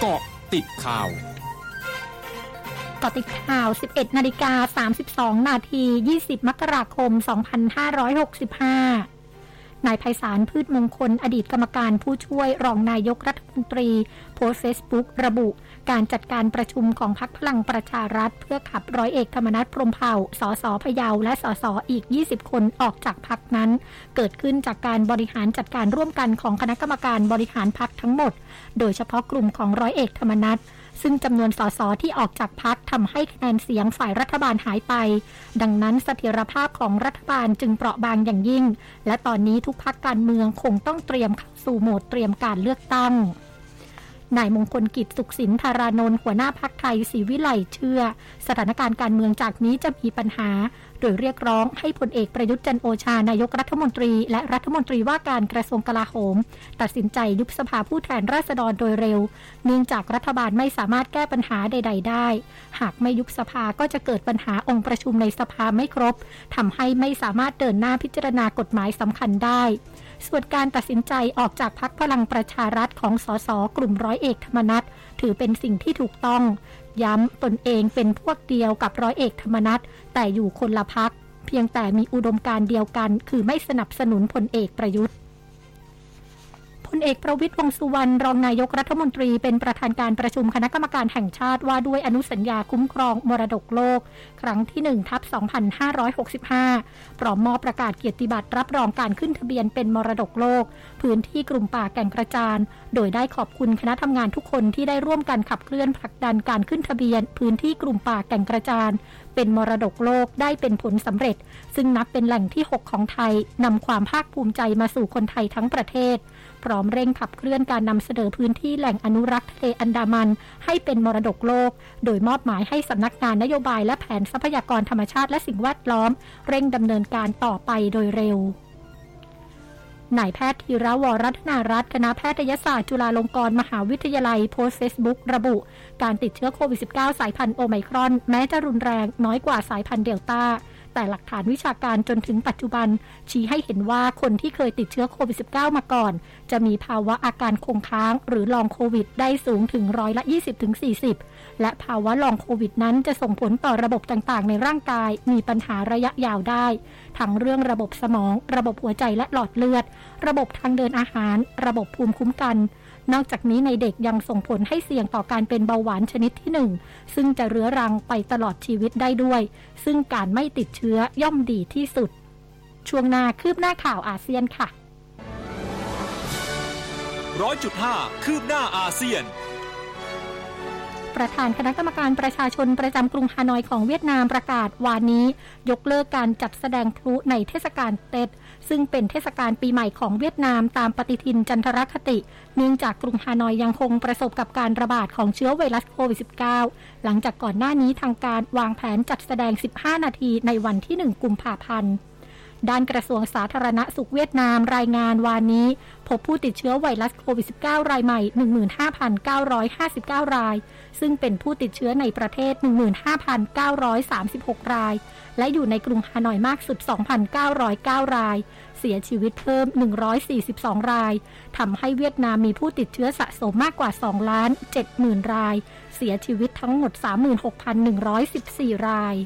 เกาะติดข่าวกาะติดข่าว 11 นาฬิกา 32 นาที 20 มกราคม 2565 นายไพศาลพืชมงคลอดีตกรรมการผู้ช่วยรองนายกรัฐมนตรี โพสเฟซบุ๊กระบุ การจัดการประชุมของพักพลังประชารัฐ เพื่อขับร้อยเอกธรรมนัฐพรมเผ่า สสพะเยาและสสอีก 20 คนออกจากพักนั้น เกิดขึ้นจากการบริหารจัดการร่วมกันของคณะกรรมการบริหารพักทั้งหมด โดยเฉพาะกลุ่มของร้อยเอกธรรมนัฐ ซึ่งจำนวนสสที่ออกจากพักทำให้คะแนนเสียงฝ่ายรัฐบาลหายไป ดังนั้นเสถียรภาพของรัฐบาลจึงเปราะบางอย่างยิ่ง และตอนนี้ทุกพักการเมืองคงต้องเตรียมเข้าสู่โหมดเตรียมการเลือกตั้ง นายมงคลกิจสุขสินธารานนท์หัวหน้าพักไทยศรีวิไลเชื่อ สถานการณ์การเมืองจากนี้จะมีปัญหา โดยเรียกร้องให้พลเอกประยุทธ์จันโอชานายกรัฐมนตรี และรัฐมนตรีว่าการกระทรวงกลาโหม ตัดสินใจยุบสภาผู้แทนราษฎรโดยเร็ว เนื่องจากรัฐบาลไม่สามารถแก้ปัญหาใด ๆ ได้ หากไม่ยุบสภาก็จะเกิดปัญหาองค์ประชุมในสภาไม่ครบทำให้ไม่สามารถเดินหน้าพิจารณากฎหมายสำคัญได้ ส่วนการตัดสินใจออกจากพักพลังประชารัฐของสสกลุ่มร้อยเอกธรรมนัฐถือเป็นสิ่งที่ถูกต้อง ย้ำตนเองเป็นพวกเดียวกับร้อยเอกธรรมนัฐแต่อยู่คนละพัก เพียงแต่มีอุดมการเดียวกัน คือไม่สนับสนุนพลเอกประยุทธ์ ลเอกประวิตยวงสุวรรณรองนายกรัฐมนตรีเป็นประธานการประชุมคณะกรรมการแห่งชาติว่าด้วยอนุสัญญาคุ้มครองมรดกโลก ครั้งที่1ทับ2565 พร้อมมอบประกาศเกียรติบัตรรับรองการขึ้นทะเบียนเป็นมรดกโลก พื้นที่กลุ่มป่าแก่งกระจาน โดยได้ขอบคุณคณะทำงานทุกคนที่ได้ร่วมกันขับเคลื่อนผลักดันการขึ้นทะเบียน พื้นที่กลุ่มป่าแก่งกระจาน เป็นมรดกโลกได้เป็นผลสำเร็จ ซึ่งนับเป็นแหล่งที่ 6 ของไทยนำความภาคภูมิใจมาสู่คนไทยทั้งประเทศ พร้อมเร่งขับเคลื่อนการนำเสนอพื้นที่แหล่งอนุรักษ์ทะเลอันดามัน ให้เป็นมรดกโลก โดยมอบหมายให้สำนักงานนโยบายและแผนทรัพยากรธรรมชาติและสิ่งแวดล้อม เร่งดำเนินการต่อไปโดยเร็ว นายแพทย์ธีระวรัตนารัตน์คณะแพทยศาสตร์จุฬาลงกรณ์มหาวิทยาลัยโพสเฟซบุ๊กระบุ การติดเชื้อโควิด -19 สายพันธุ์โอไมครอน แม้จะรุนแรงน้อยกว่าสายพันธุ์เดลต้า แต่หลักฐานวิชาการจนถึงปัจจุบัน ชี้ให้เห็นว่าคนที่เคยติดเชื้อโควิด -19 มาก่อน จะมีภาวะอาการคงค้าง หรือลองโควิด ได้สูงถึงร้อยละ 20-40 และภาวะลองโควิดนั้นจะส่งผลต่อระบบต่างๆ ในร่างกาย มีปัญหาระยะยาวได้ ทั้งเรื่องระบบสมอง ระบบหัวใจและหลอดเลือด ระบบทางเดินอาหาร ระบบภูมิคุ้มกันนอกจากนี้ในเด็กยังส่งผลให้เสี่ยงต่อการเป็นเบาหวานชนิดที่หนึ่งซึ่งจะเรื้อรังไปตลอดชีวิตได้ด้วย ซึ่งการไม่ติดเชืชื้อย่อมดีที่สุด ช่วงหน้าคืบหน้าข่าวอาเซียนค่ะร้อยจุดห้าคืบหน้าอาเซียน ประธานคณะกรรมการประชาชนประจำกรุงฮานอยของเวียดนามประกาศวานนี้ ยกเลิกการจัดแสดงพลุในเทศกาลเต็ด ซึ่งเป็นเทศกาลปีใหม่ของเวียดนามตามปฏิทินจันทรคติ เนื่องจากกรุงฮานอยยังคงประสบกับการระบาดของเชื้อไวรัสโควิด -19 หลังจากก่อนหน้านี้ทางการวางแผนจัดแสดง 15 นาทีในวันที่ 1 กุมภาพันธ์ ด้านกระทรวงสาธารณสุขเวียดนามรายงานวานนี้ พบผู้ติดเชื้อไวรัสโควิด -19 รายใหม่ 15,959 ราย ซึ่งเป็นผู้ติดเชื้อในประเทศ 15,936 ราย และอยู่ในกรุงฮานอยมากสุด 2,909 ราย เสียชีวิตเพิ่ม 142 ราย ทำให้เวียดนามมีผู้ติดเชื้อสะสมมากกว่า 2 ล้าน 70,000 ราย เสียชีวิตทั้งหมด 36,114 ราย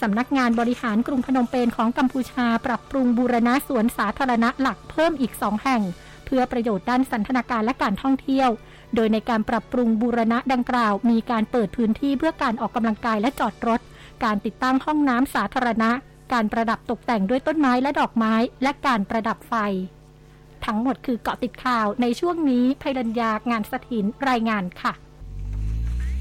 สำนักงานบริหารกรุงพนมเปญของกัมพูชาปรับปรุงบูรณะสวนสาธารณะหลักเพิ่มอีกสองแห่ง เพื่อประโยชน์ด้านสันทนาการและการท่องเที่ยว โดยในการปรับปรุงบูรณะดังกล่าว มีการเปิดพื้นที่เพื่อการออกกำลังกายและจอดรถ การติดตั้งห้องน้ำสาธารณะ การประดับตกแต่งด้วยต้นไม้และดอกไม้ และการประดับไฟ ทั้งหมดคือเกาะติดข่าวในช่วงนี้ภัยรัญญางานสถินรายงานค่ะ